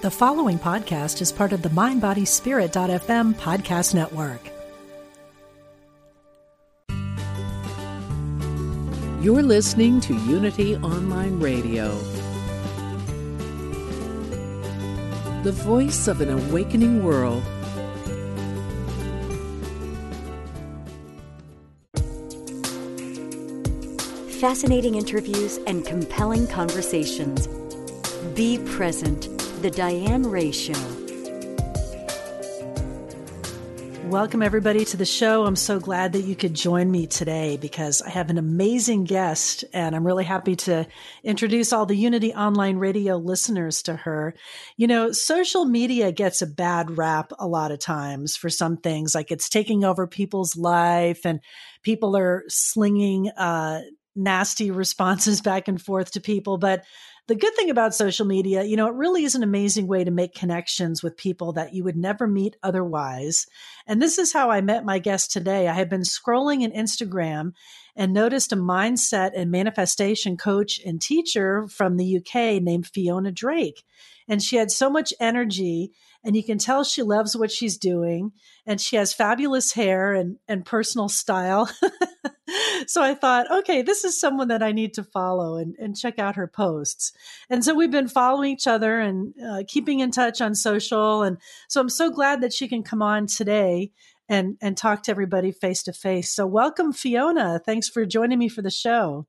The following podcast is part of the MindBodySpirit.fm podcast network. You're listening to Unity Online Radio, the voice of an awakening world. Fascinating interviews and compelling conversations. Be present the Diane Ray Show. Welcome, everybody, to the show. I'm so glad that you could join me today because I have an amazing guest, and I'm really happy to introduce all the Unity Online Radio listeners to her. You know, social media gets a bad rap a lot of times for some things, like it's taking over people's life, and people are slinging uh, nasty responses back and forth to people. But the good thing about social media, you know, it really is an amazing way to make connections with people that you would never meet otherwise. And this is how I met my guest today. I had been scrolling in Instagram and noticed a mindset and manifestation coach and teacher from the UK named Fiona Drake. And she had so much energy and you can tell she loves what she's doing and she has fabulous hair and, and personal style. so I thought, okay, this is someone that I need to follow and, and check out her posts. And so we've been following each other and uh, keeping in touch on social. And so I'm so glad that she can come on today and, and talk to everybody face to face. So welcome, Fiona. Thanks for joining me for the show.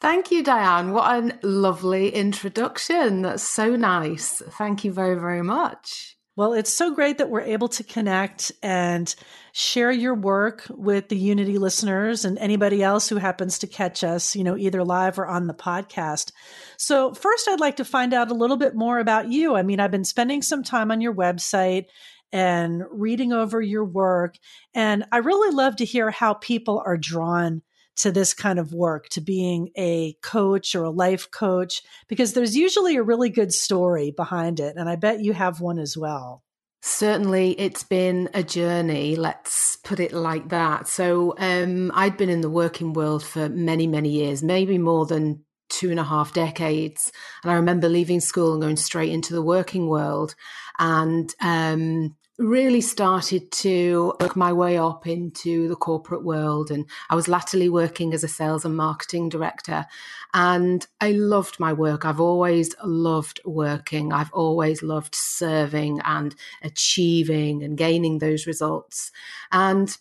Thank you, Diane. What a lovely introduction. That's so nice. Thank you very, very much. Well, it's so great that we're able to connect and share your work with the Unity listeners and anybody else who happens to catch us, you know, either live or on the podcast. So, first, I'd like to find out a little bit more about you. I mean, I've been spending some time on your website and reading over your work, and I really love to hear how people are drawn to this kind of work, to being a coach or a life coach, because there's usually a really good story behind it. And I bet you have one as well. Certainly, it's been a journey, let's put it like that. So, um, I'd been in the working world for many, many years, maybe more than two and a half decades. And I remember leaving school and going straight into the working world. And um, really started to work my way up into the corporate world. And I was latterly working as a sales and marketing director. And I loved my work. I've always loved working. I've always loved serving and achieving and gaining those results. And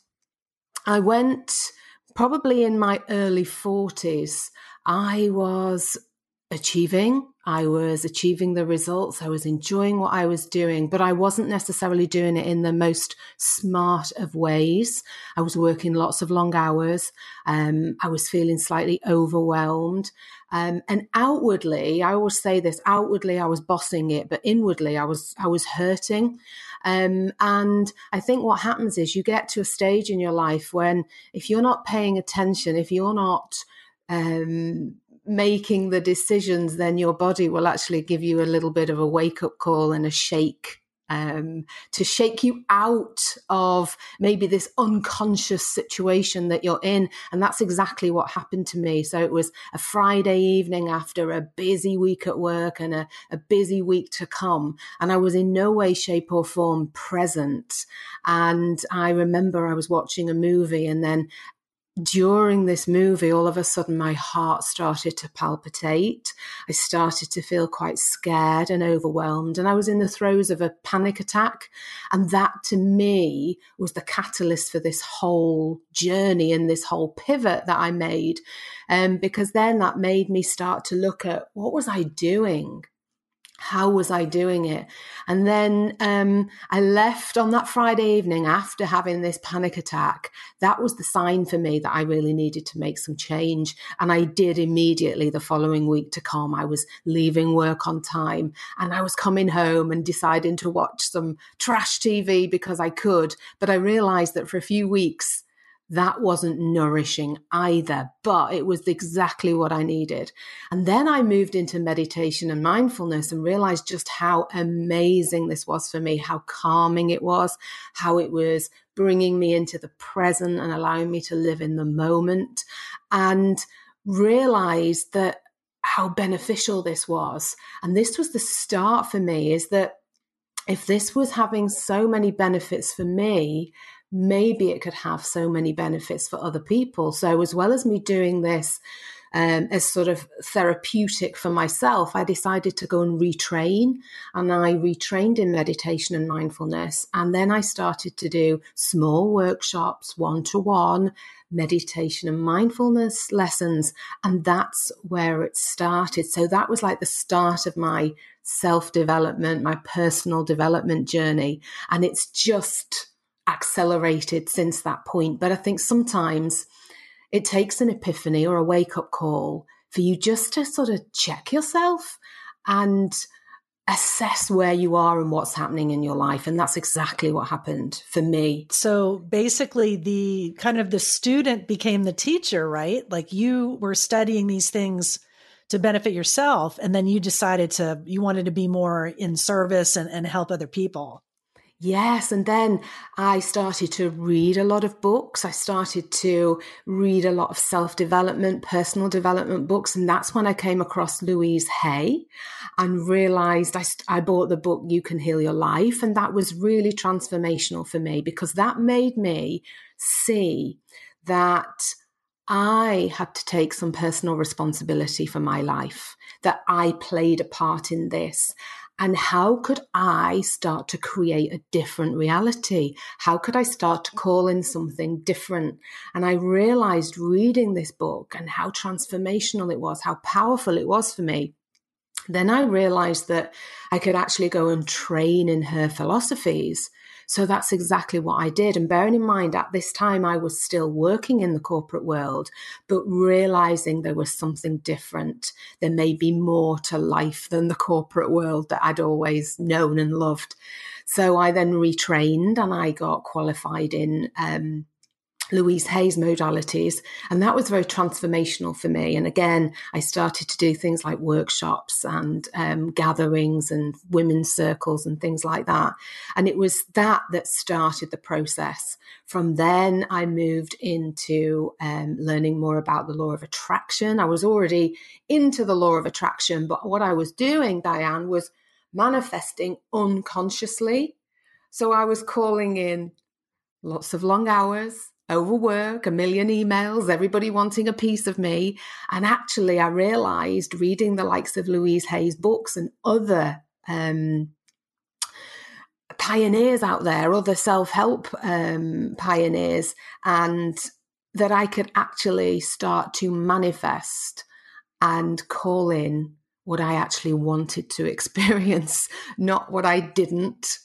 I went probably in my early 40s. I was achieving. I was achieving the results. I was enjoying what I was doing, but I wasn't necessarily doing it in the most smart of ways. I was working lots of long hours. Um, I was feeling slightly overwhelmed. Um, and outwardly, I always say this, outwardly I was bossing it, but inwardly I was, I was hurting. Um, and I think what happens is you get to a stage in your life when if you're not paying attention, if you're not, um, making the decisions, then your body will actually give you a little bit of a wake up call and a shake um, to shake you out of maybe this unconscious situation that you're in. And that's exactly what happened to me. So it was a Friday evening after a busy week at work and a, a busy week to come. And I was in no way, shape, or form present. And I remember I was watching a movie and then during this movie, all of a sudden my heart started to palpitate. I started to feel quite scared and overwhelmed, and I was in the throes of a panic attack. And that to me was the catalyst for this whole journey and this whole pivot that I made. Um, because then that made me start to look at what was I doing? How was I doing it? And then um, I left on that Friday evening after having this panic attack. That was the sign for me that I really needed to make some change. And I did immediately the following week to come. I was leaving work on time and I was coming home and deciding to watch some trash TV because I could. But I realized that for a few weeks, that wasn't nourishing either, but it was exactly what I needed. And then I moved into meditation and mindfulness and realized just how amazing this was for me, how calming it was, how it was bringing me into the present and allowing me to live in the moment and realized that how beneficial this was. And this was the start for me is that if this was having so many benefits for me, maybe it could have so many benefits for other people. So, as well as me doing this um, as sort of therapeutic for myself, I decided to go and retrain. And I retrained in meditation and mindfulness. And then I started to do small workshops, one to one, meditation and mindfulness lessons. And that's where it started. So that was like the start of my self development, my personal development journey. And it's just accelerated since that point. But I think sometimes it takes an epiphany or a wake up call for you just to sort of check yourself and assess where you are and what's happening in your life. And that's exactly what happened for me. So basically the kind of the student became the teacher right? Like you were studying these things to benefit yourself and then you decided to you wanted to be more in service and, and help other people Yes, and then I started to read a lot of books. I started to read a lot of self development, personal development books. And that's when I came across Louise Hay and realized I, I bought the book, You Can Heal Your Life. And that was really transformational for me because that made me see that I had to take some personal responsibility for my life, that I played a part in this and how could I start to create a different reality? How could I start to call in something different? And I realized reading this book and how transformational it was, how powerful it was for me. Then I realized that I could actually go and train in her philosophies. So that's exactly what I did. And bearing in mind, at this time, I was still working in the corporate world, but realizing there was something different. There may be more to life than the corporate world that I'd always known and loved. So I then retrained and I got qualified in um, Louise Hay's modalities. And that was very transformational for me. And again, I started to do things like workshops and um, gatherings and women's circles and things like that. And it was that that started the process. From then, I moved into um, learning more about the law of attraction. I was already into the law of attraction, but what I was doing, Diane, was manifesting unconsciously. So I was calling in lots of long hours, overwork, a million emails, everybody wanting a piece of me. And actually, I realized reading the likes of Louise Hay's books and other um, pioneers out there, other self help um, pioneers, and that I could actually start to manifest and call in what I actually wanted to experience, not what I didn't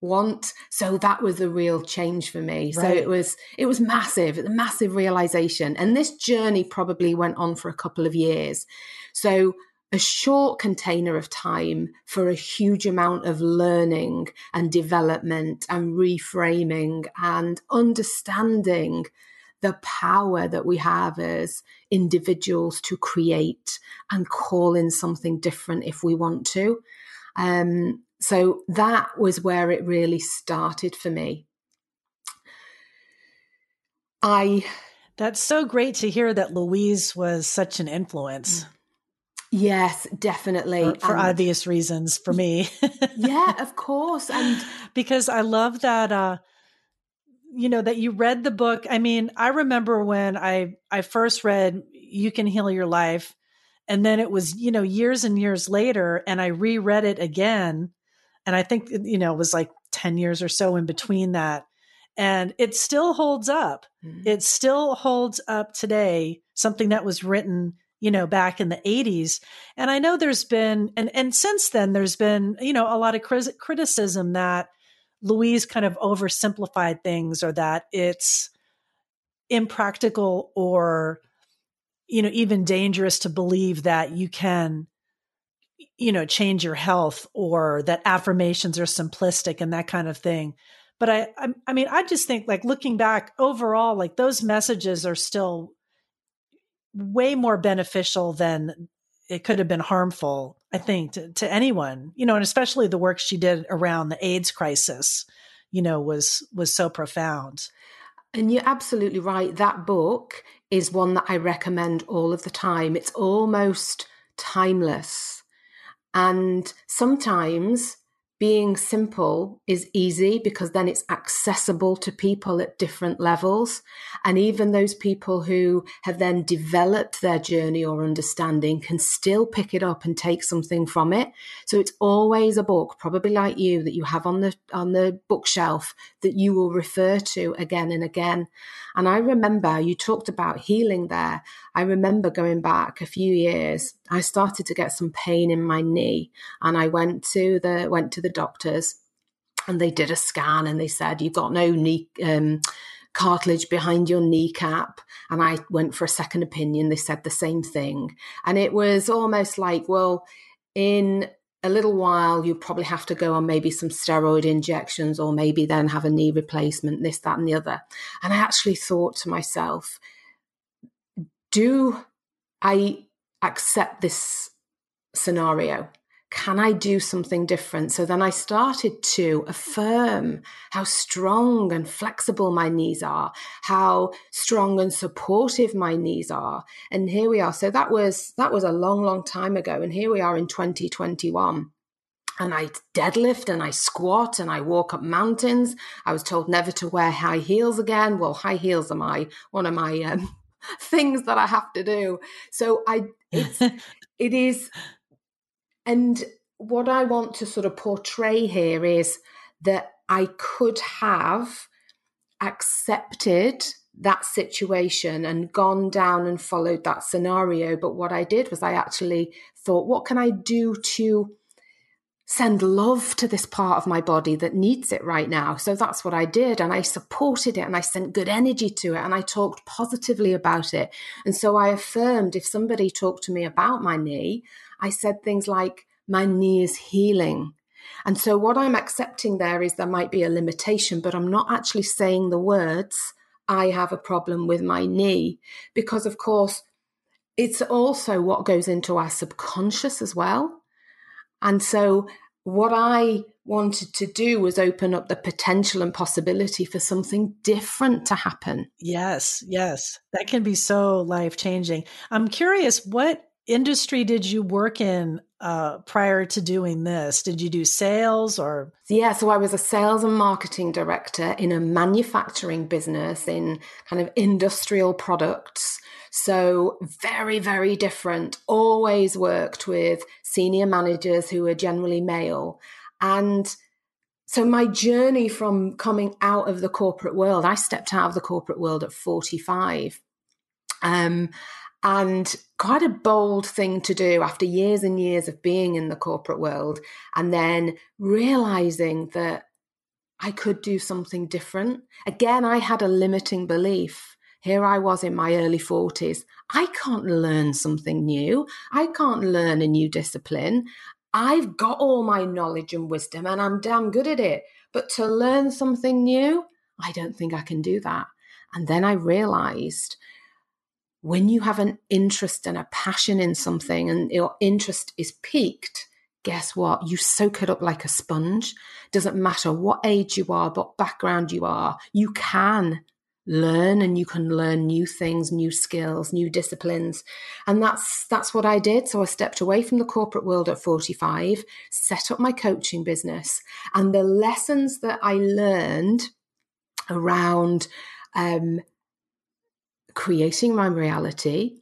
want. So that was a real change for me. Right. so it was it was massive a massive realization. And this journey probably went on for a couple of years. So a short container of time for a huge amount of learning and development and reframing and understanding the power that we have as individuals to create and call in something different if we want to. Um, so that was where it really started for me. I That's so great to hear that Louise was such an influence. Yes, definitely. For, for obvious reasons for me. yeah, of course. And because I love that uh you know that you read the book. I mean, I remember when I I first read You Can Heal Your Life and then it was, you know, years and years later and I reread it again and I think, you know, it was like 10 years or so in between that. And it still holds up. Mm-hmm. It still holds up today, something that was written, you know, back in the 80s. And I know there's been, and, and since then, there's been, you know, a lot of criticism that Louise kind of oversimplified things or that it's impractical or, you know, even dangerous to believe that you can you know, change your health or that affirmations are simplistic and that kind of thing. But I, I, I mean, I just think like looking back overall, like those messages are still way more beneficial than it could have been harmful, I think, to, to anyone, you know, and especially the work she did around the AIDS crisis, you know, was, was so profound. And you're absolutely right. That book is one that I recommend all of the time. It's almost timeless and sometimes being simple is easy because then it's accessible to people at different levels. And even those people who have then developed their journey or understanding can still pick it up and take something from it. So it's always a book, probably like you, that you have on the, on the bookshelf that you will refer to again and again. And I remember you talked about healing there. I remember going back a few years, I started to get some pain in my knee and I went to the, went to the doctors and they did a scan and they said, you've got no knee, um, cartilage behind your kneecap. And I went for a second opinion. They said the same thing. And it was almost like, well, in a little while, you probably have to go on maybe some steroid injections or maybe then have a knee replacement, this, that, and the other. And I actually thought to myself, do I accept this scenario? Can I do something different? So then I started to affirm how strong and flexible my knees are, how strong and supportive my knees are. And here we are. So that was that was a long, long time ago. And here we are in 2021 and I deadlift and I squat and I walk up mountains. I was told never to wear high heels again. Well, high heels are my one of my um, things that I have to do. So I it's it is and what I want to sort of portray here is that I could have accepted that situation and gone down and followed that scenario. But what I did was I actually thought, what can I do to send love to this part of my body that needs it right now? So that's what I did. And I supported it and I sent good energy to it and I talked positively about it. And so I affirmed if somebody talked to me about my knee, I said things like, my knee is healing. And so, what I'm accepting there is there might be a limitation, but I'm not actually saying the words, I have a problem with my knee. Because, of course, it's also what goes into our subconscious as well. And so, what I wanted to do was open up the potential and possibility for something different to happen. Yes, yes. That can be so life changing. I'm curious, what industry did you work in uh, prior to doing this? Did you do sales or? Yeah, so I was a sales and marketing director in a manufacturing business in kind of industrial products. So very, very different. Always worked with senior managers who are generally male. And so my journey from coming out of the corporate world, I stepped out of the corporate world at 45. Um, and quite a bold thing to do after years and years of being in the corporate world and then realizing that I could do something different. Again, I had a limiting belief. Here I was in my early 40s. I can't learn something new. I can't learn a new discipline. I've got all my knowledge and wisdom and I'm damn good at it. But to learn something new, I don't think I can do that. And then I realized when you have an interest and a passion in something and your interest is piqued, guess what? You soak it up like a sponge. Doesn't matter what age you are, what background you are, you can learn and you can learn new things, new skills, new disciplines. And that's that's what I did. So I stepped away from the corporate world at 45, set up my coaching business, and the lessons that I learned around um, creating my reality,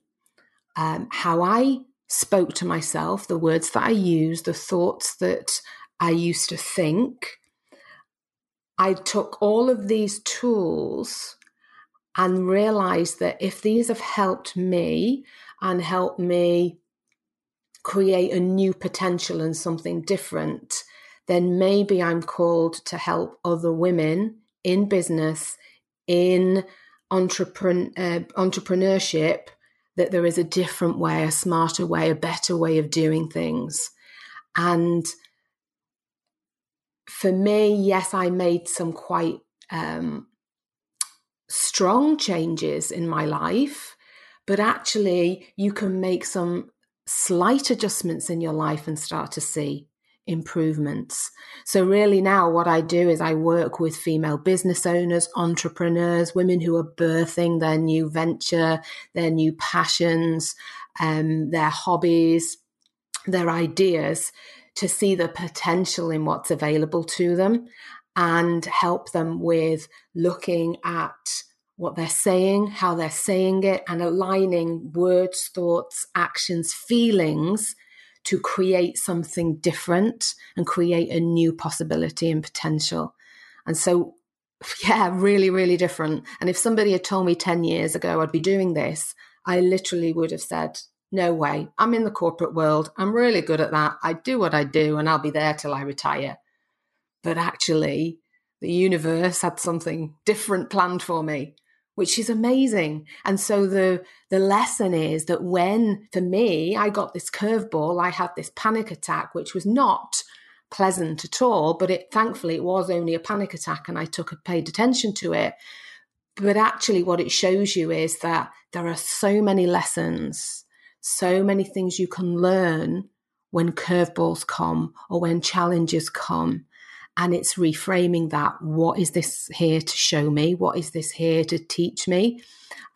um, how I spoke to myself, the words that I used, the thoughts that I used to think. I took all of these tools and realize that if these have helped me and helped me create a new potential and something different, then maybe I'm called to help other women in business, in uh, entrepreneurship that there is a different way, a smarter way, a better way of doing things. And for me, yes, I made some quite um, strong changes in my life, but actually, you can make some slight adjustments in your life and start to see improvements. So, really, now what I do is I work with female business owners, entrepreneurs, women who are birthing their new venture, their new passions, um, their hobbies, their ideas to see the potential in what's available to them and help them with looking at what they're saying, how they're saying it, and aligning words, thoughts, actions, feelings to create something different and create a new possibility and potential. And so, yeah, really, really different. And if somebody had told me 10 years ago I'd be doing this, I literally would have said, no way. I'm in the corporate world. I'm really good at that. I do what I do and I'll be there till I retire. But actually, the universe had something different planned for me which is amazing. And so the the lesson is that when for me I got this curveball, I had this panic attack, which was not pleasant at all, but it thankfully it was only a panic attack and I took a paid attention to it. But actually what it shows you is that there are so many lessons, so many things you can learn when curveballs come or when challenges come and it's reframing that what is this here to show me? What is this here to teach me?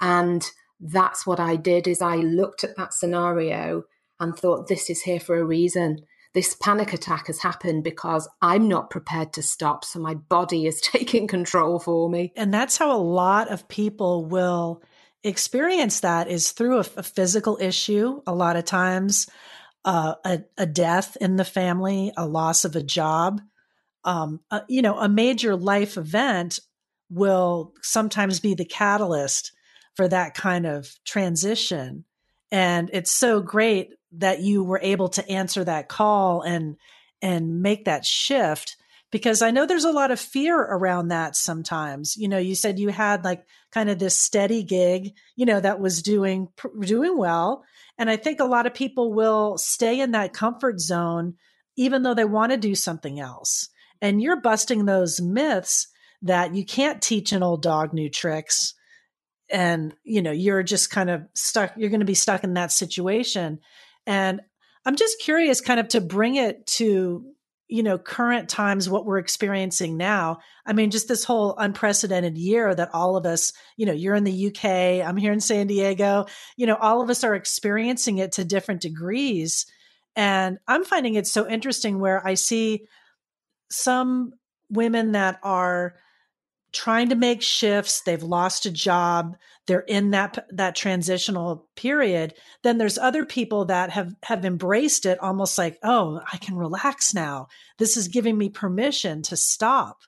And that's what i did is i looked at that scenario and thought this is here for a reason. This panic attack has happened because i'm not prepared to stop so my body is taking control for me. And that's how a lot of people will experience that is through a, a physical issue. A lot of times uh, a, a death in the family a loss of a job um, uh, you know, a major life event will sometimes be the catalyst for that kind of transition. And it's so great that you were able to answer that call and and make that shift because I know there's a lot of fear around that sometimes. You know, you said you had like kind of this steady gig, you know, that was doing doing well, and I think a lot of people will stay in that comfort zone even though they want to do something else. And you're busting those myths that you can't teach an old dog new tricks. And, you know, you're just kind of stuck, you're going to be stuck in that situation. And I'm just curious, kind of to bring it to, you know, current times, what we're experiencing now. I mean, just this whole unprecedented year that all of us, you know, you're in the UK, I'm here in San Diego, you know, all of us are experiencing it to different degrees. And I'm finding it so interesting where I see some women that are trying to make shifts they've lost a job they're in that that transitional period then there's other people that have have embraced it almost like oh i can relax now. This is giving me permission to stop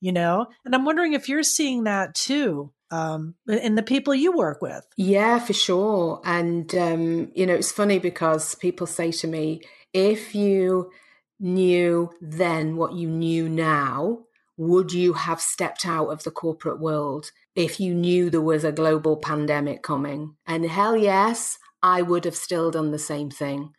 you know? And i'm wondering if you're seeing that too um, in the people you work with. Yeah for sure and um, you know it's funny because people say to me if you knew then what you knew now, would you have stepped out of the corporate world if you knew there was a global pandemic coming? And hell yes, I would have still done the same thing.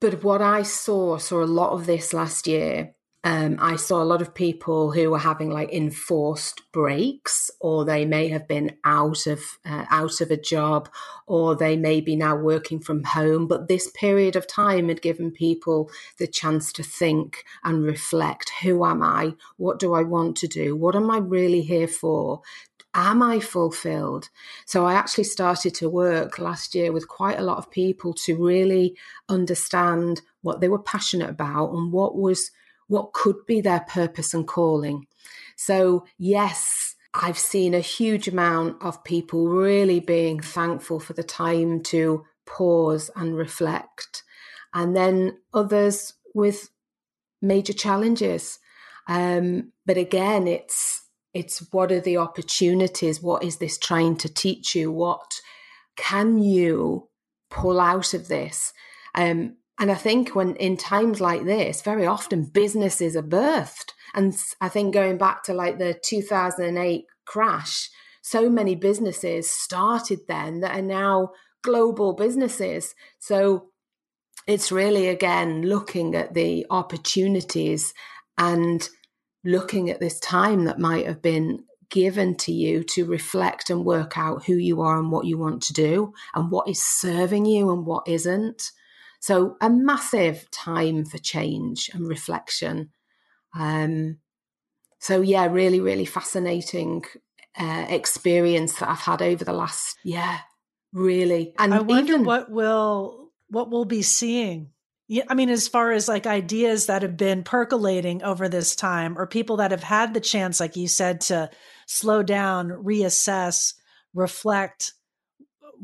But what I saw, saw a lot of this last year, um, I saw a lot of people who were having like enforced breaks, or they may have been out of uh, out of a job, or they may be now working from home. But this period of time had given people the chance to think and reflect: Who am I? What do I want to do? What am I really here for? am I fulfilled? So I actually started to work last year with quite a lot of people to really understand what they were passionate about and what was what could be their purpose and calling. So, yes, I've seen a huge amount of people really being thankful for the time to pause and reflect, and then others with major challenges. Um, but again, it's it's what are the opportunities? What is this trying to teach you? What can you pull out of this? Um, and I think when in times like this, very often businesses are birthed. And I think going back to like the 2008 crash, so many businesses started then that are now global businesses. So it's really, again, looking at the opportunities and looking at this time that might have been given to you to reflect and work out who you are and what you want to do and what is serving you and what isn't. So, a massive time for change and reflection. Um, so, yeah, really, really fascinating uh, experience that I've had over the last, yeah, really. And I wonder even, what will what we'll be seeing Yeah, I mean, as far as like ideas that have been percolating over this time, or people that have had the chance, like you said, to slow down, reassess, reflect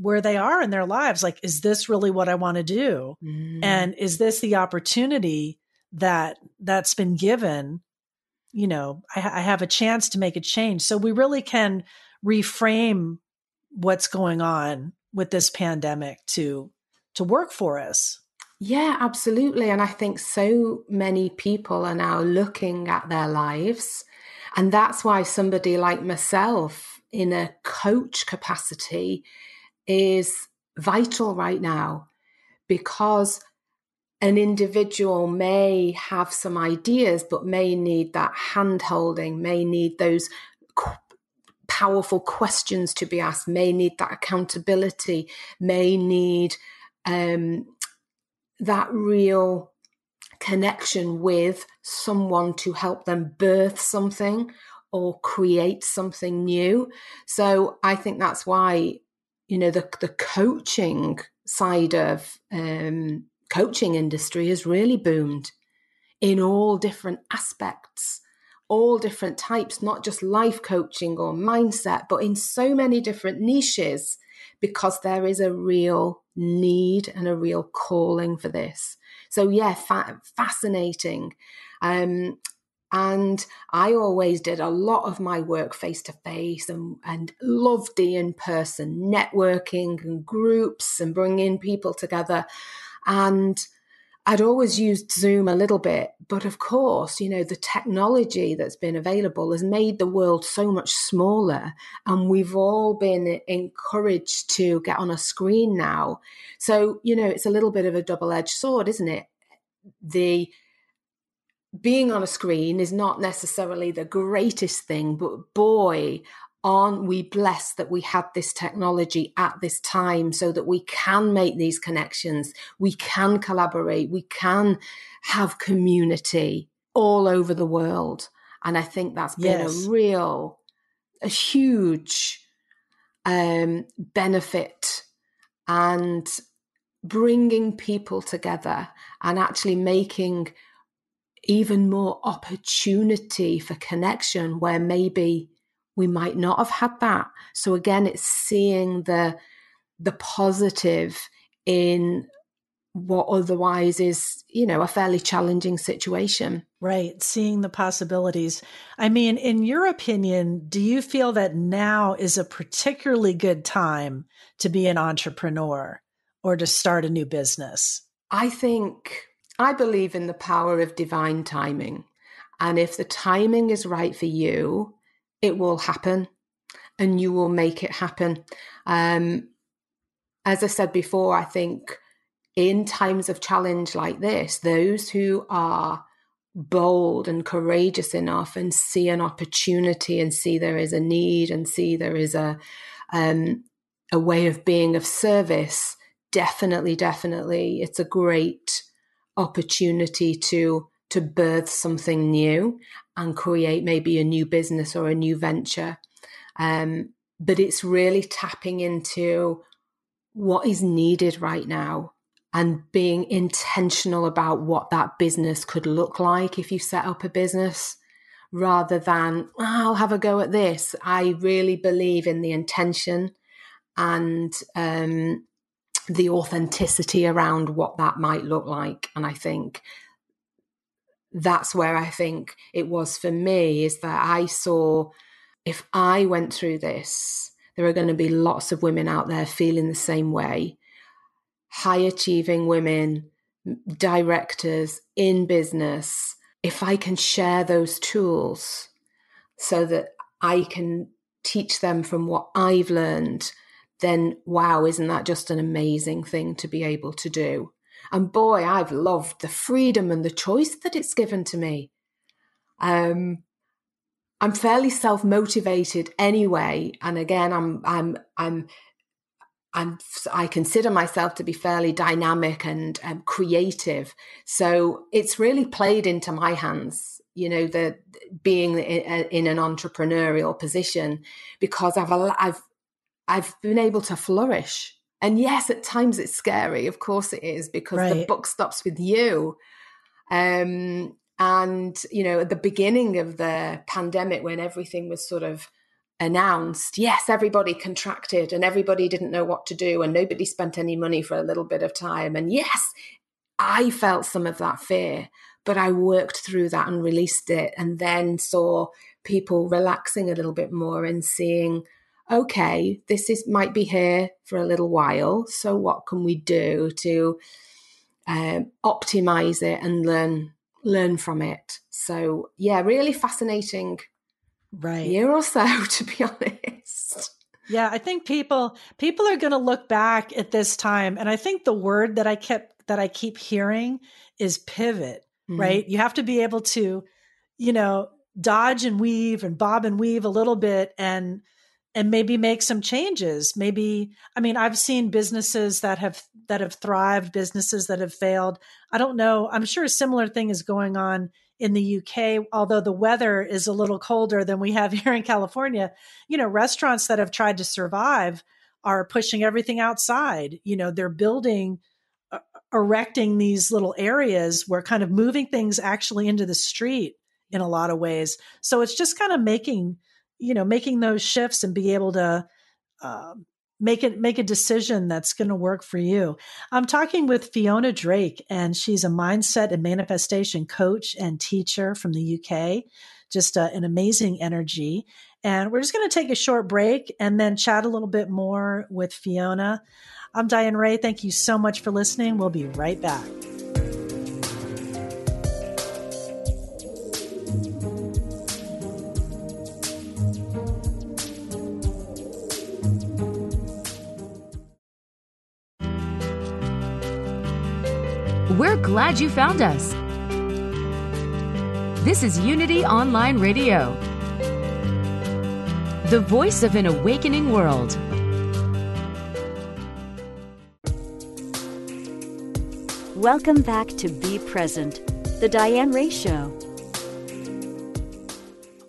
where they are in their lives. Like, is this really what I want to do? Mm. And is this the opportunity that that's been given? You know, I, I have a chance to make a change. So we really can reframe what's going on with this pandemic to to work for us. Yeah, absolutely. And I think so many people are now looking at their lives. And that's why somebody like myself in a coach capacity is vital right now because an individual may have some ideas, but may need that hand holding, may need those powerful questions to be asked, may need that accountability, may need um, that real connection with someone to help them birth something or create something new. So I think that's why, you know, the, the coaching side of um, coaching industry has really boomed in all different aspects, all different types, not just life coaching or mindset, but in so many different niches because there is a real need and a real calling for this. So, yeah, fa- fascinating. Um, and I always did a lot of my work face to face and, and loved the in person networking and groups and bringing people together. And I'd always used Zoom a little bit, but of course, you know, the technology that's been available has made the world so much smaller. And we've all been encouraged to get on a screen now. So, you know, it's a little bit of a double edged sword, isn't it? The being on a screen is not necessarily the greatest thing, but boy, aren't we blessed that we had this technology at this time so that we can make these connections, we can collaborate, we can have community all over the world. And I think that's been yes. a real, a huge um, benefit and bringing people together and actually making even more opportunity for connection where maybe we might not have had that. So again, it's seeing the the positive in what otherwise is, you know, a fairly challenging situation. Right. Seeing the possibilities. I mean, in your opinion, do you feel that now is a particularly good time to be an entrepreneur or to start a new business? I think I believe in the power of divine timing. And if the timing is right for you, it will happen and you will make it happen. Um, as I said before, I think in times of challenge like this, those who are bold and courageous enough and see an opportunity and see there is a need and see there is a um, a way of being of service, definitely, definitely, it's a great opportunity to to birth something new and create maybe a new business or a new venture. Um, but it's really tapping into what is needed right now and being intentional about what that business could look like if you set up a business rather than oh, I'll have a go at this. I really believe in the intention and um, the authenticity around what that might look like. And I think that's where I think it was for me is that I saw if I went through this, there are going to be lots of women out there feeling the same way. High achieving women, directors in business. If I can share those tools so that I can teach them from what I've learned, then wow, isn't that just an amazing thing to be able to do? And boy, I've loved the freedom and the choice that it's given to me. Um, I'm fairly self motivated anyway, and again, I'm I'm I'm I'm I consider myself to be fairly dynamic and um, creative. So it's really played into my hands, you know, the being in, in an entrepreneurial position because I've I've I've been able to flourish And yes, at times it's scary. Of course it is because right. the book stops with you. Um, and, you know, at the beginning of the pandemic, when everything was sort of announced, yes, everybody contracted and everybody didn't know what to do and nobody spent any money for a little bit of time. And yes, I felt some of that fear, but I worked through that and released it and then saw people relaxing a little bit more and seeing, okay, this is might be here for a little while. So what can we do to um, optimize it and learn learn from it? So yeah, really fascinating right year or so, to be honest. Yeah, I think people people are going to look back at this time, and I think the word that I kept that I keep hearing is pivot. Mm-hmm. Right, you have to be able to, you know, dodge and weave and bob and weave a little bit, and and maybe make some changes. Maybe I mean I've seen businesses that have that have thrived, businesses that have failed. I don't know. I'm sure a similar thing is going on in the UK, although the weather is a little colder than we have here in California, you know, restaurants that have tried to survive are pushing everything outside. You know, they're building, uh, erecting these little areas where kind of moving things actually into the street in a lot of ways. So it's just kind of making, you know, making those shifts and be able to, um, make it make a decision that's going to work for you. I'm talking with Fiona Drake and she's a mindset and manifestation coach and teacher from the UK. Just uh, an amazing energy. And we're just going to take a short break and then chat a little bit more with Fiona. I'm Diane Ray. Thank you so much for listening. We'll be right back. Glad you found us. This is Unity Online Radio, the voice of an awakening world. Welcome back to Be Present, the Diane Ray Show.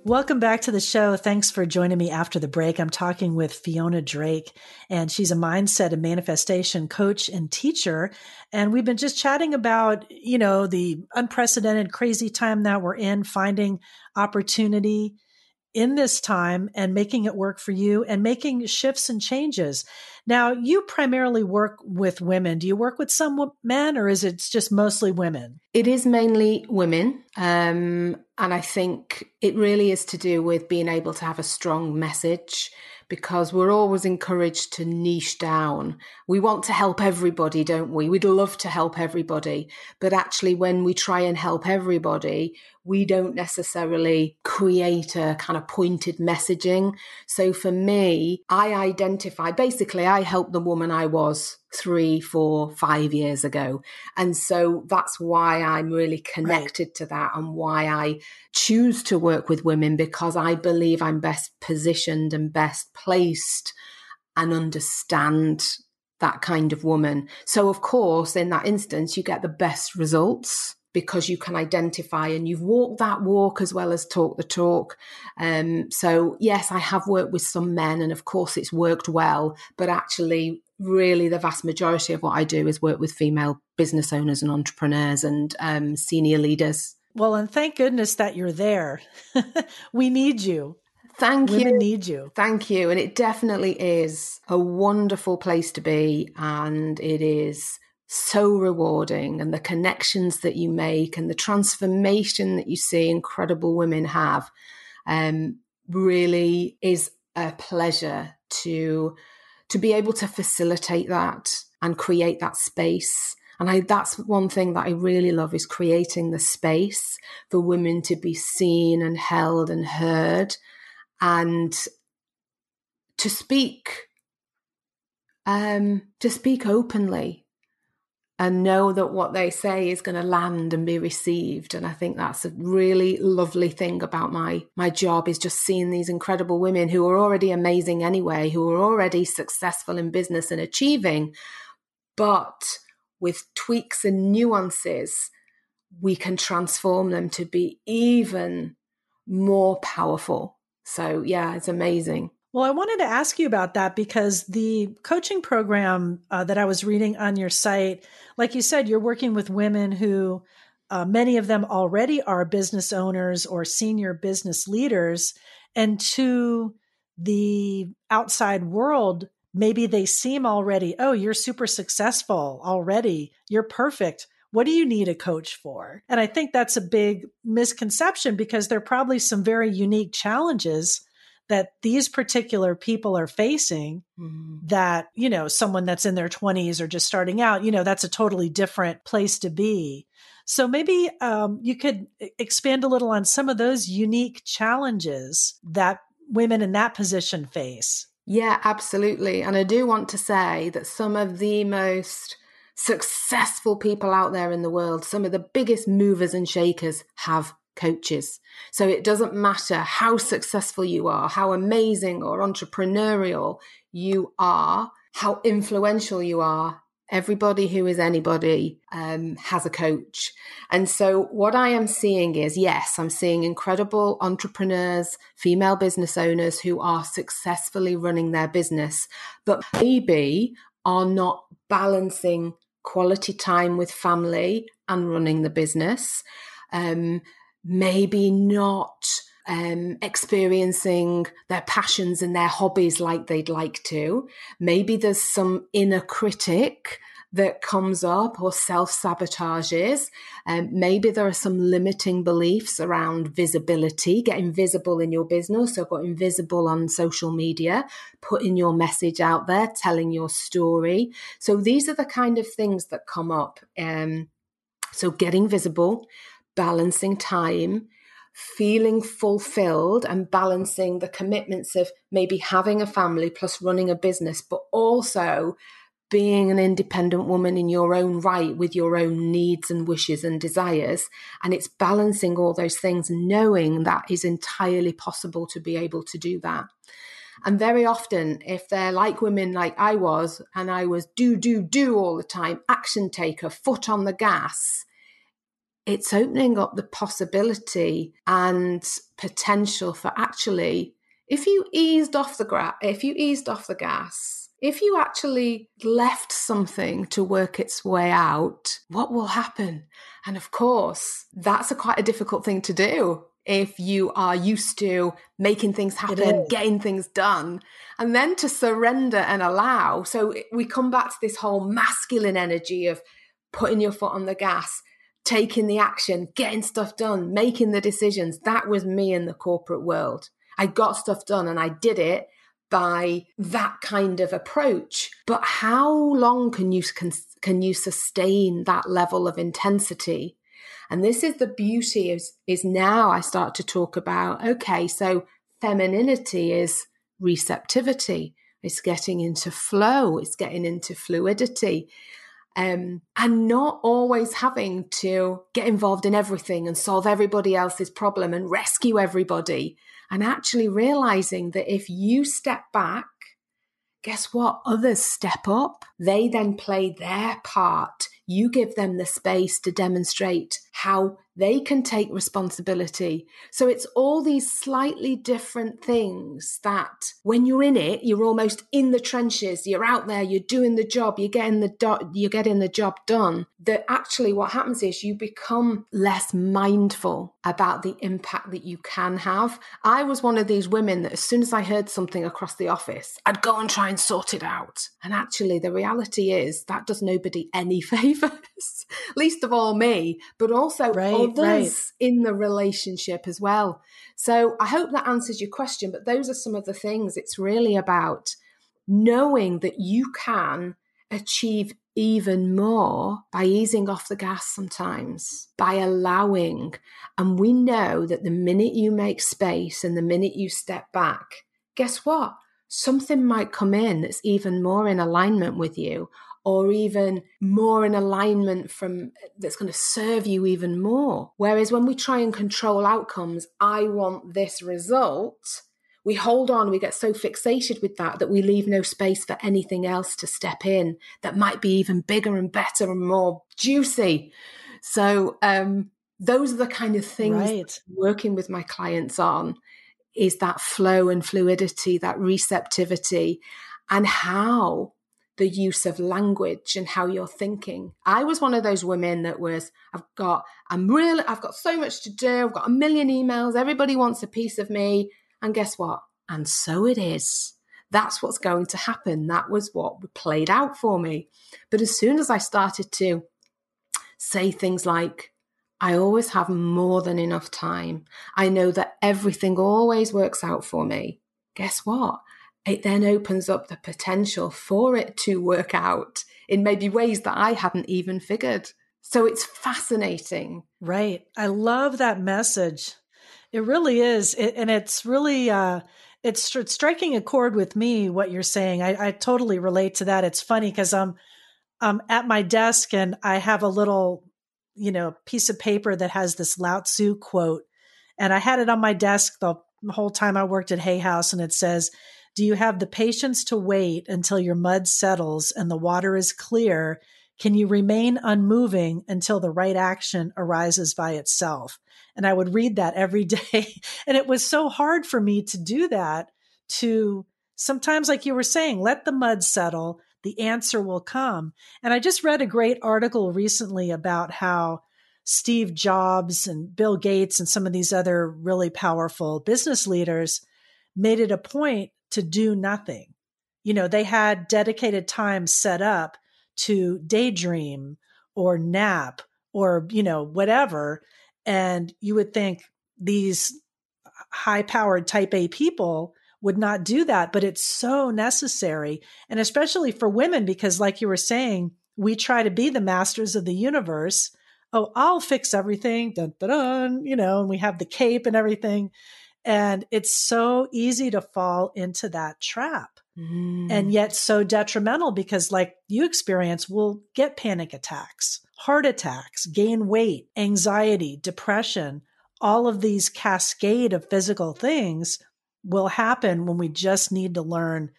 Welcome back to the show. Thanks for joining me after the break. I'm talking with Fiona Drake, and she's a mindset and manifestation coach and teacher. And we've been just chatting about, you know, the unprecedented, crazy time that we're in, finding opportunity in this time and making it work for you and making shifts and changes. Now, you primarily work with women. Do you work with some men or is it just mostly women? It is mainly women. Um, and I think it really is to do with being able to have a strong message because we're always encouraged to niche down. We want to help everybody, don't we? We'd love to help everybody. But actually, when we try and help everybody, we don't necessarily create a kind of pointed messaging. So for me, I identify basically, I helped the woman I was three, four, five years ago. And so that's why I'm really connected right. to that and why I choose to work with women because I believe I'm best positioned and best placed and understand that kind of woman. So, of course, in that instance, you get the best results because you can identify and you've walked that walk as well as talk the talk. Um, so, yes, I have worked with some men, and of course, it's worked well, but actually, really the vast majority of what I do is work with female business owners and entrepreneurs and um, senior leaders. Well, and thank goodness that you're there. we need you. Thank Women you. need you. Thank you. And it definitely is a wonderful place to be. And it is so rewarding. And the connections that you make and the transformation that you see incredible women have um, really is a pleasure to to be able to facilitate that and create that space. And I, that's one thing that I really love is creating the space for women to be seen and held and heard and to speak, um, to speak openly and know that what they say is going to land and be received. And i think that's a really lovely thing about my my job is just seeing these incredible women who are already amazing anyway who are already successful in business and achieving. But with tweaks and nuances we can transform them to be even more powerful. So yeah it's amazing Well, I wanted to ask you about that because the coaching program uh, that I was reading on your site, like you said, you're working with women who uh, many of them already are business owners or senior business leaders. And to the outside world, maybe they seem already, oh, you're super successful already. You're perfect. What do you need a coach for? And I think that's a big misconception because there are probably some very unique challenges that these particular people are facing mm-hmm. that, you know, someone that's in their 20s or just starting out, you know, that's a totally different place to be. So maybe um, you could expand a little on some of those unique challenges that women in that position face. Yeah, absolutely. And I do want to say that some of the most successful people out there in the world, some of the biggest movers and shakers have coaches. So it doesn't matter how successful you are, how amazing or entrepreneurial you are, how influential you are. Everybody who is anybody um, has a coach. And so, what I am seeing is yes, I'm seeing incredible entrepreneurs, female business owners who are successfully running their business, but maybe are not balancing quality time with family and running the business. Um, maybe not um, experiencing their passions and their hobbies like they'd like to. Maybe there's some inner critic that comes up or self sabotages. Um, maybe there are some limiting beliefs around visibility, getting visible in your business or getting visible on social media, putting your message out there, telling your story. So these are the kind of things that come up. Um, so getting visible, balancing time, feeling fulfilled and balancing the commitments of maybe having a family plus running a business, but also being an independent woman in your own right with your own needs and wishes and desires. And it's balancing all those things, knowing that is entirely possible to be able to do that. And very often, if they're like women like I was, and I was do, do, do all the time, action taker, foot on the gas, it's opening up the possibility and potential for actually, if you eased off the gra- if you eased off the gas, if you actually left something to work its way out, what will happen? And of course, that's a quite a difficult thing to do if you are used to making things happen, getting things done, and then to surrender and allow. So we come back to this whole masculine energy of putting your foot on the gas taking the action, getting stuff done, making the decisions. That was me in the corporate world. I got stuff done and I did it by that kind of approach. But how long can you can, can you sustain that level of intensity? And this is the beauty is is now I start to talk about okay, so femininity is receptivity. It's getting into flow, it's getting into fluidity um, and not always having to get involved in everything and solve everybody else's problem and rescue everybody. And actually realizing that if you step back, guess what? Others step up. They then play their part. You give them the space to demonstrate how they can take responsibility. So it's all these slightly different things that when you're in it, you're almost in the trenches, you're out there, you're doing the job, you're getting the do- you're getting the job done. That actually what happens is you become less mindful about the impact that you can have. I was one of these women that as soon as I heard something across the office, I'd go and try and sort it out. And actually the reality is that does nobody any favors, least of all me, but also right others right. in the relationship as well. So I hope that answers your question, but those are some of the things it's really about knowing that you can achieve even more by easing off the gas sometimes, by allowing. And we know that the minute you make space and the minute you step back, guess what? Something might come in that's even more in alignment with you, or even more in alignment from that's going to serve you even more. Whereas when we try and control outcomes, I want this result, we hold on, we get so fixated with that that we leave no space for anything else to step in that might be even bigger and better and more juicy. So, um, those are the kind of things right. working with my clients on is that flow and fluidity, that receptivity, and how the use of language and how you're thinking. I was one of those women that was, I've got, I'm real, I've got so much to do. I've got a million emails. Everybody wants a piece of me. And guess what? And so it is. That's what's going to happen. That was what played out for me. But as soon as I started to say things like, I always have more than enough time. I know that everything always works out for me. Guess what? It then opens up the potential for it to work out in maybe ways that I hadn't even figured. So it's fascinating. Right. I love that message. It really is. It, and it's really, uh, it's, it's striking a chord with me, what you're saying. I, I totally relate to that. It's funny because I'm, I'm at my desk and I have a little you know, piece of paper that has this Lao Tzu quote. And I had it on my desk the whole time I worked at Hay House. And it says, Do you have the patience to wait until your mud settles and the water is clear? Can you remain unmoving until the right action arises by itself? And I would read that every day. and it was so hard for me to do that, to sometimes, like you were saying, let the mud settle the answer will come. And I just read a great article recently about how Steve Jobs and Bill Gates and some of these other really powerful business leaders made it a point to do nothing. You know, they had dedicated time set up to daydream or nap or, you know, whatever. And you would think these high powered type A people would not do that, but it's so necessary. And especially for women, because like you were saying, we try to be the masters of the universe. Oh, I'll fix everything, dun, dun, dun, you know, and we have the cape and everything. And it's so easy to fall into that trap. Mm. And yet so detrimental because, like you experience, we'll get panic attacks, heart attacks, gain weight, anxiety, depression, all of these cascade of physical things will happen when we just need to learn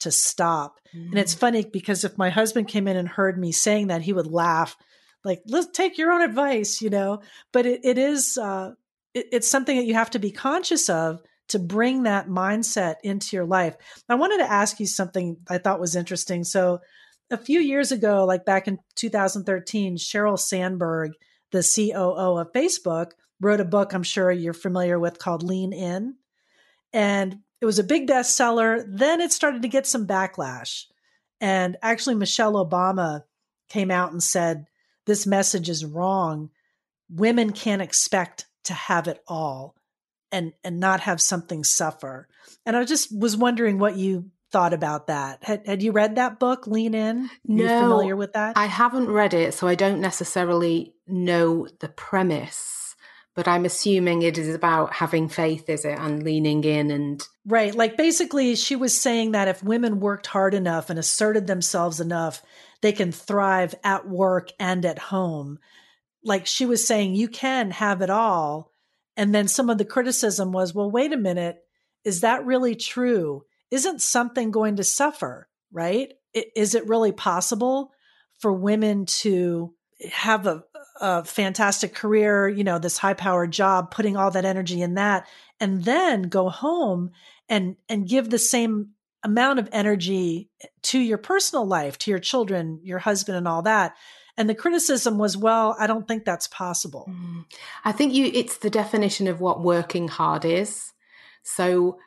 to stop. Mm. And it's mm. funny because if my husband came in and heard me saying that, he would laugh, like, let's take your own advice, you know. But it, it is, uh, it's something that you have to be conscious of to bring that mindset into your life. I wanted to ask you something I thought was interesting. So, a few years ago, like back in 2013, Sheryl Sandberg, the COO of Facebook, wrote a book I'm sure you're familiar with called Lean In and it was a big bestseller. Then it started to get some backlash. And actually, Michelle Obama came out and said, This message is wrong. Women can't expect to have it all and, and not have something suffer. And I just was wondering what you thought about that. Had, had you read that book, Lean In? Are no, familiar with that? I haven't read it, so I don't necessarily know the premise but I'm assuming it is about having faith, is it, and leaning in and. Right. Like basically, she was saying that if women worked hard enough and asserted themselves enough, they can thrive at work and at home. Like she was saying, you can have it all. And then some of the criticism was, well, wait a minute. Is that really true? Isn't something going to suffer? Right. Is it really possible for women to have a, a fantastic career, you know, this high powered job, putting all that energy in that, and then go home and and give the same amount of energy to your personal life, to your children, your husband, and all that. And the criticism was, well, I don't think that's possible. Mm. I think you it's the definition of what working hard is. So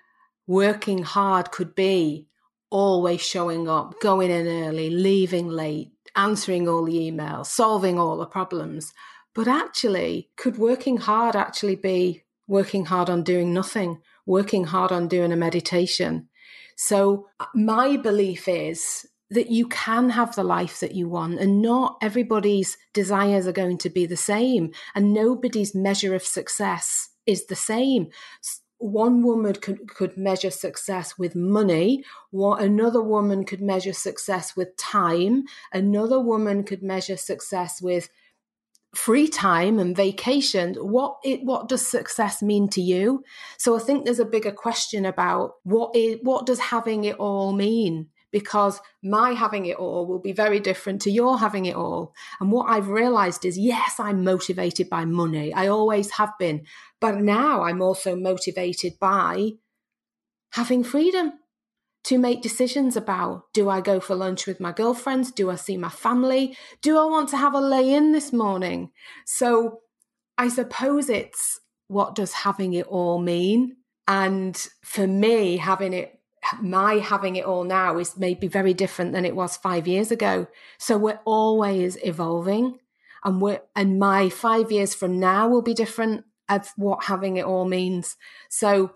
working hard could be always showing up, going in early, leaving late, answering all the emails, solving all the problems. But actually, could working hard actually be working hard on doing nothing, working hard on doing a meditation? So, uh, my belief is that you can have the life that you want, and not everybody's desires are going to be the same, and nobody's measure of success is the same. One woman could, could measure success with money, what another woman could measure success with time, another woman could measure success with free time and vacation. What it what does success mean to you? So i think there's a bigger question about what it what does having it all mean because my having it all will be very different to your having it all. And what I've realized is yes, I'm motivated by money. I always have been. But now I'm also motivated by having freedom to make decisions about do I go for lunch with my girlfriends? Do I see my family? Do I want to have a lay in this morning? So I suppose it's what does having it all mean? And for me, having it my having it all now is maybe very different than it was five years ago. So we're always evolving. And we're and my five years from now will be different of what having it all means. So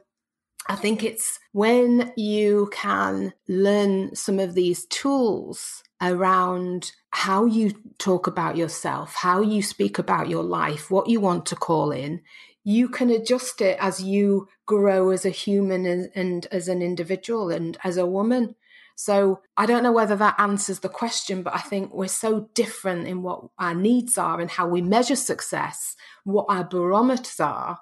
I think it's when you can learn some of these tools around how you talk about yourself, how you speak about your life, what you want to call in, you can adjust it as you grow as a human and, and, as an individual and as a woman. So I don't know whether that answers the question, but I think we're so different in what our needs are and how we measure success, what our barometers are.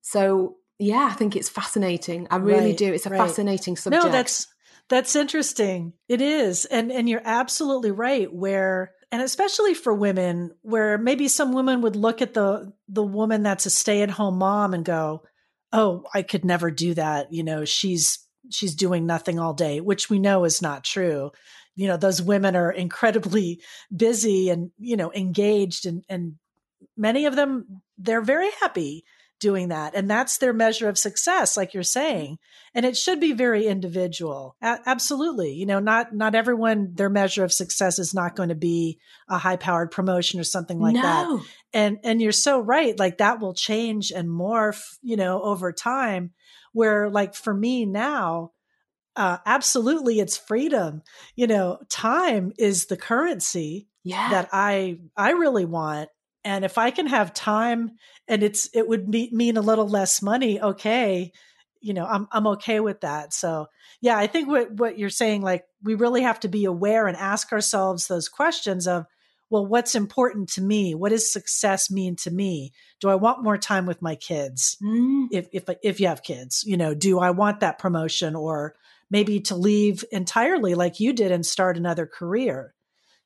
So yeah, I think it's fascinating. I really right, do. It's a right. fascinating subject. No, that's that's interesting. It is. And and you're absolutely right where and especially for women where maybe some women would look at the the woman that's a stay-at-home mom and go, "Oh, I could never do that. You know, she's she's doing nothing all day," which we know is not true. You know, those women are incredibly busy and, you know, engaged and and many of them they're very happy doing that. And that's their measure of success, like you're saying. And it should be very individual. A- absolutely. You know, not, not everyone, their measure of success is not going to be a high powered promotion or something like no. that. And, and you're so right. Like that will change and morph, you know, over time where like for me now, uh, absolutely it's freedom. You know, time is the currency yeah. that I, I really want and if i can have time and it's it would be, mean a little less money okay you know i'm i'm okay with that. So yeah i think what what you're saying like we really have to be aware and ask ourselves those questions of well what's important to me? What does success mean to me? Do i want more time with my kids? Mm. if if if you have kids you know do i want that promotion or maybe to leave entirely like you did and start another career?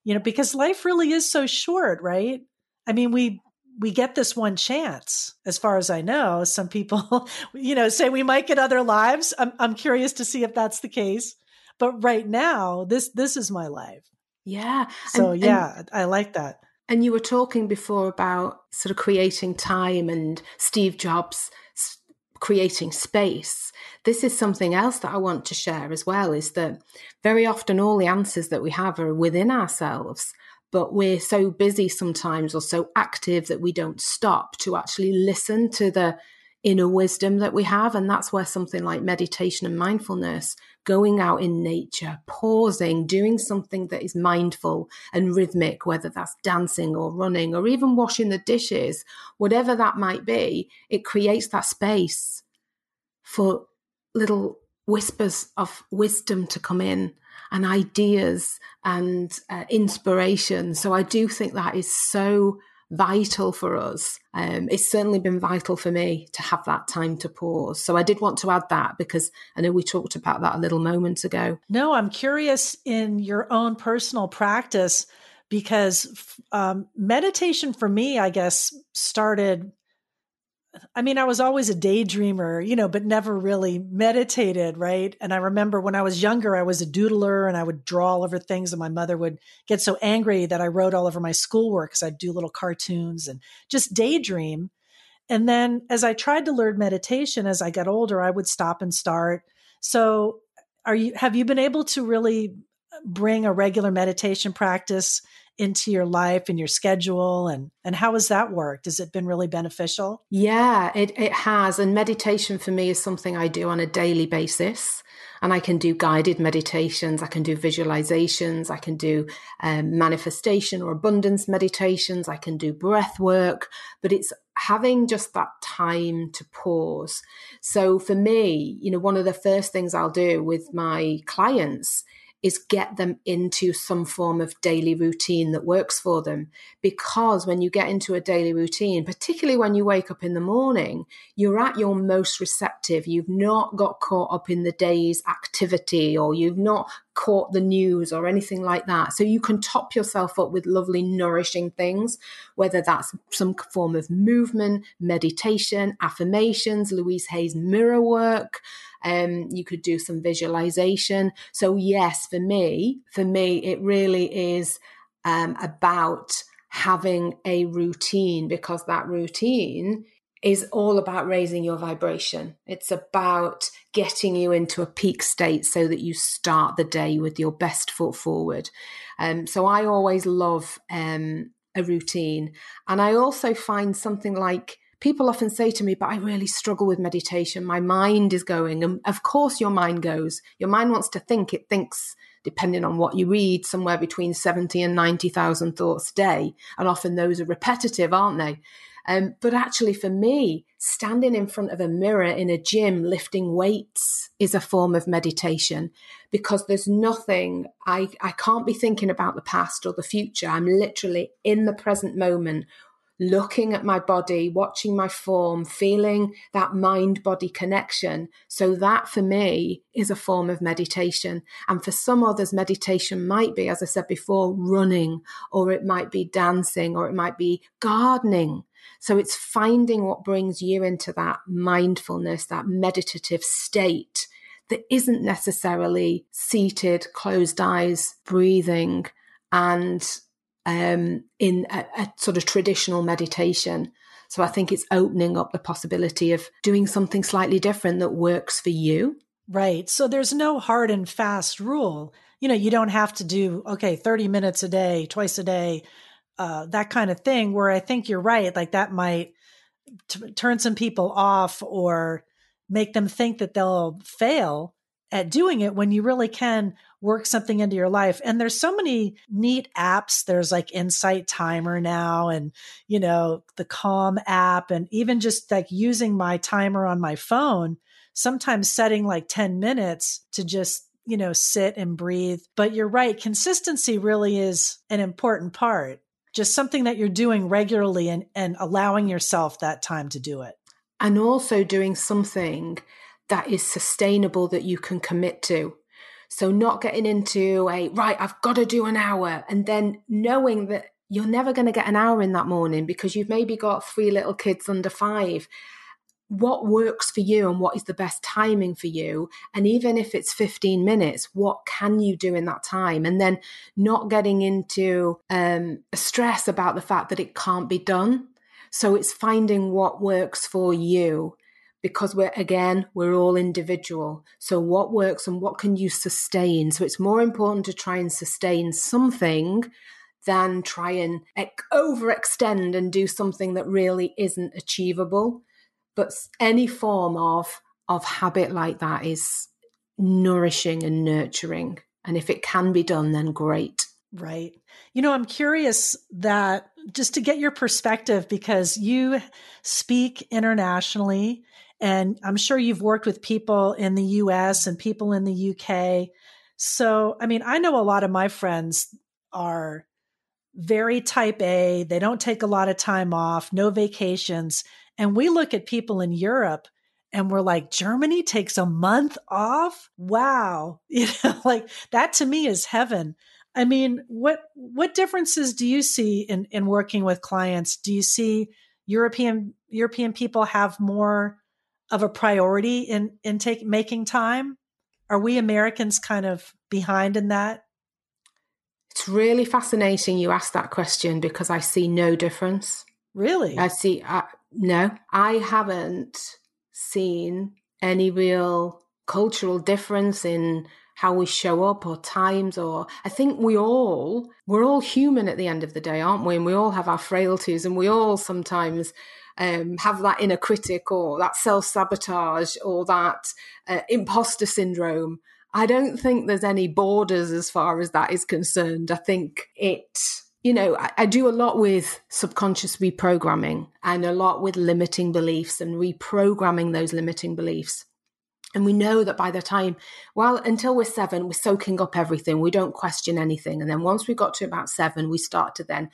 You know because life really is so short right I mean, we we get this one chance as far as i know. Some people you know say we might get other lives. I'm i'm curious to see if that's the case. But right now this this is my life. Yeah so and, yeah and, i like that. And you were talking before about sort of creating time and steve jobs creating space. This is something else that i want to share as well is that very often all the answers that we have are within ourselves but we're so busy sometimes or so active that we don't stop to actually listen to the inner wisdom that we have. And that's where something like meditation and mindfulness, going out in nature, pausing, doing something that is mindful and rhythmic, whether that's dancing or running or even washing the dishes, whatever that might be, it creates that space for little whispers of wisdom to come in and ideas and uh, inspiration. So I do think that is so vital for us. Um, it's certainly been vital for me to have that time to pause. So I did want to add that because I know we talked about that a little moment ago. No, I'm curious in your own personal practice because um, meditation for me, I guess, started I mean, I was always a daydreamer, you know, but never really meditated, right? And I remember when I was younger, I was a doodler and I would draw all over things, and my mother would get so angry that I wrote all over my schoolwork because I'd do little cartoons and just daydream. And then as I tried to learn meditation as I got older, I would stop and start. So, are you have you been able to really uh, bring a regular meditation practice into your life and your schedule and and how has that worked? Has it been really beneficial? Yeah it, it has and meditation for me is something i do on a daily basis and i can do guided meditations i can do visualizations i can do um, manifestation or abundance meditations i can do breath work but it's having just that time to pause. So for me you know one of the first things i'll do with my clients is get them into some form of daily routine that works for them. Because when you get into a daily routine, particularly when you wake up in the morning, you're at your most receptive. You've not got caught up in the day's activity or you've not caught the news or anything like that. So you can top yourself up with lovely, nourishing things, whether that's some form of movement, meditation, affirmations, Louise Hay's mirror work. Um, you could do some visualization. So, yes, for me, for me, it really is um, about having a routine because that routine is all about raising your vibration. It's about getting you into a peak state so that you start the day with your best foot forward. Um, so I always love um, a routine. And I also find something like people often say to me, but I really struggle with meditation. My mind is going. And of course, your mind goes. Your mind wants to think. It thinks, depending on what you read, somewhere between 70 and 90,000 thoughts a day. And often those are repetitive, aren't they? Um, but actually, for me, standing in front of a mirror in a gym lifting weights is a form of meditation because there's nothing, I, I can't be thinking about the past or the future. I'm literally in the present moment looking at my body, watching my form, feeling that mind body connection. So, that for me is a form of meditation. And for some others, meditation might be, as I said before, running, or it might be dancing, or it might be gardening. So, it's finding what brings you into that mindfulness, that meditative state that isn't necessarily seated, closed eyes, breathing, and um, in a, a sort of traditional meditation. So I think it's opening up the possibility of doing something slightly different that works for you. Right. So there's no hard and fast rule. You know, you don't have to do, okay, 30 minutes a day, twice a day, uh, that kind of thing, where I think you're right. Like that might t- turn some people off or make them think that they'll fail at doing it when you really can work something into your life. And there's so many neat apps. There's like Insight Timer now and, you know, the Calm app and even just like using my timer on my phone, sometimes setting like 10 minutes to just you know, sit and breathe. But you're right, consistency really is an important part. Just something that you're doing regularly and, and allowing yourself that time to do it. And also doing something that is sustainable that you can commit to. So not getting into a, right, I've got to do an hour and then knowing that you're never going to get an hour in that morning because you've maybe got three little kids under five. What works for you and what is the best timing for you? And even if it's 15 minutes, what can you do in that time? And then not getting into um, stress about the fact that it can't be done. So it's finding what works for you because we're again we're all individual. So what works and what can you sustain? So it's more important to try and sustain something than try and overextend and do something that really isn't achievable. But any form of of habit like that is nourishing and nurturing. And if it can be done then great. Right. You know i'm curious that just to get your perspective because you speak internationally and I'm sure you've worked with people in the US and people in the UK. So, I mean, I know a lot of my friends are very type A. They don't take a lot of time off, no vacations. And we look at people in Europe and we're like, Germany takes a month off? Wow. You know, like that to me is heaven. I mean, what what differences do you see in in working with clients? Do you see European European people have more of a priority in in take making time? Are we Americans kind of behind in that? It's really fascinating you ask that question because I see no difference. Really? I see uh, no. I haven't seen any real cultural difference in how we show up or times or I think we all we're all human at the end of the day, aren't we? And we all have our frailties and we all sometimes um, have that inner critic or that self sabotage or that uh, imposter syndrome. I don't think there's any borders as far as that is concerned. I think it, you know, I, I do a lot with subconscious reprogramming and a lot with limiting beliefs and reprogramming those limiting beliefs. And we know that by the time, well, until we're seven, we're soaking up everything. We don't question anything. And then once we got to about seven, we start to then,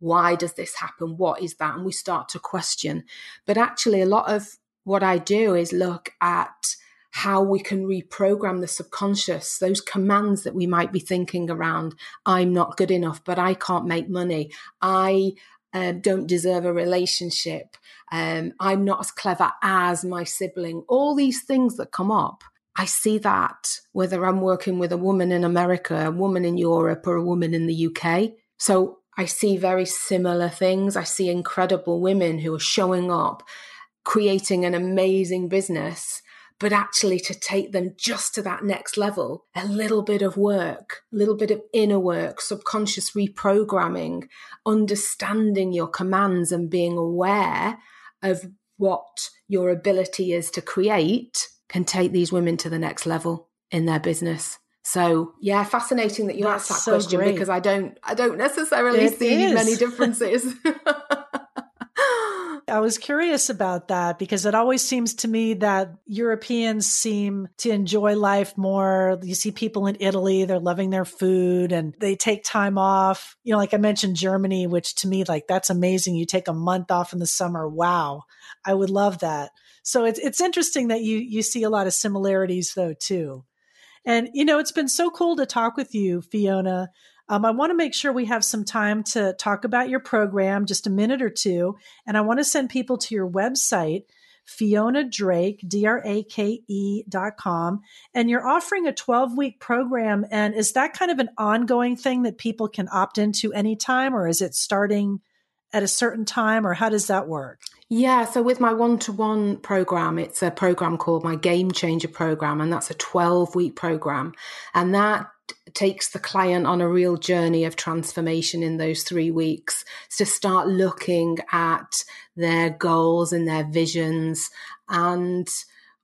why does this happen? What is that? And we start to question. But actually, a lot of what I do is look at how we can reprogram the subconscious, those commands that we might be thinking around I'm not good enough, but I can't make money. I uh, don't deserve a relationship. Um, I'm not as clever as my sibling. All these things that come up. I see that whether I'm working with a woman in America, a woman in Europe, or a woman in the UK. So I see very similar things. I see incredible women who are showing up, creating an amazing business but actually to take them just to that next level, a little bit of work, a little bit of inner work, subconscious reprogramming, understanding your commands and being aware of what your ability is to create can take these women to the next level in their business. So yeah, fascinating that you asked that so question great. because I don't I don't necessarily it see is. many differences. I was curious about that because it always seems to me that Europeans seem to enjoy life more. You see people in Italy, they're loving their food and they take time off. You know, like I mentioned Germany, which to me, like that's amazing. You take a month off in the summer. Wow. I would love that. So it's it's interesting that you you see a lot of similarities though too. And you know, it's been so cool to talk with you, Fiona. Um, I want to make sure we have some time to talk about your program, just a minute or two. And I want to send people to your website, Fiona Drake, D R A K E dot com. And you're offering a 12 week program. And is that kind of an ongoing thing that people can opt into anytime, or is it starting at a certain time, or how does that work? Yeah, so with my one to one program, it's a program called my Game Changer program, and that's a 12 week program. And that takes the client on a real journey of transformation in those three weeks to start looking at their goals and their visions and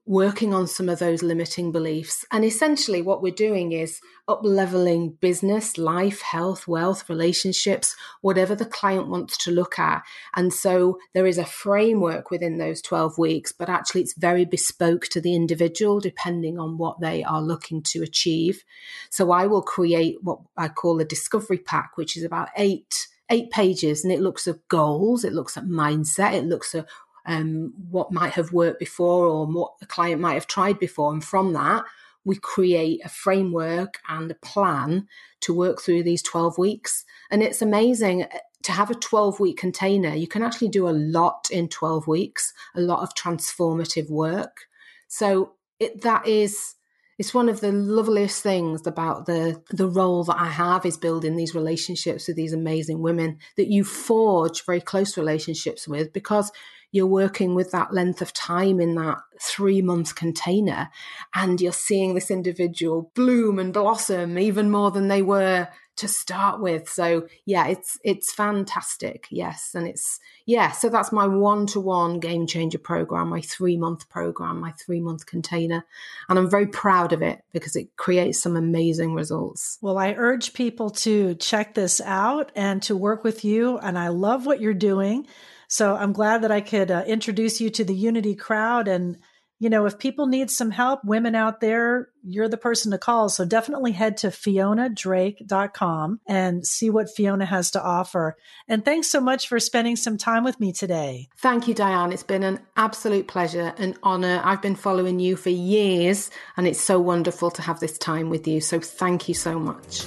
working on some of those limiting beliefs. And essentially, what we're doing is up leveling business, life, health, wealth, relationships, whatever the client wants to look at. And so there is a framework within those 12 weeks, but actually it's very bespoke to the individual depending on what they are looking to achieve. So I will create what I call a discovery pack, which is about eight eight pages and it looks at goals, it looks at mindset, it looks at um, what might have worked before or what the client might have tried before. And from that, we create a framework and a plan to work through these 12 weeks. And it's amazing uh, to have a 12 week container. You can actually do a lot in 12 weeks, a lot of transformative work. So it, that is it's one of the loveliest things about the the role that I have is building these relationships with these amazing women that you forge very close relationships with because you're working with that length of time in that three month container and you're seeing this individual bloom and blossom even more than they were to start with. So yeah it's it's fantastic. Yes and it's yeah so that's my one to one game changer program my 3 month program my 3 month container and I'm very proud of it because it creates some amazing results. Well I urge people to check this out and to work with you and I love what you're doing so I'm glad that I could uh, introduce you to the Unity crowd. And, you know, if people need some help, women out there, you're the person to call. So definitely head to fionadrake.com and see what Fiona has to offer. And thanks so much for spending some time with me today. Thank you, Diane. It's been an absolute pleasure and honor. I've been following you for years, and it's so wonderful to have this time with you. So thank you so much.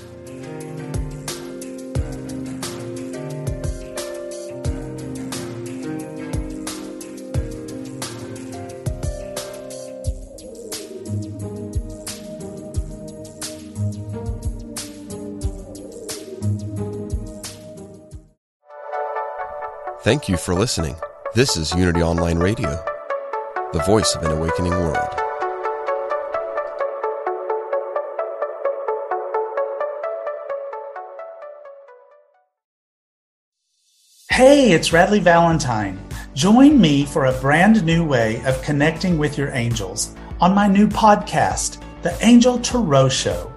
Thank you for listening. This is Unity Online Radio, the voice of an awakening world. Hey, it's Radleigh Valentine. Join me for a brand new way of connecting with your angels on my new podcast, The Angel Tarot Show.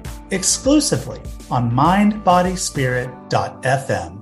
exclusively on mindbodyspirit.fm.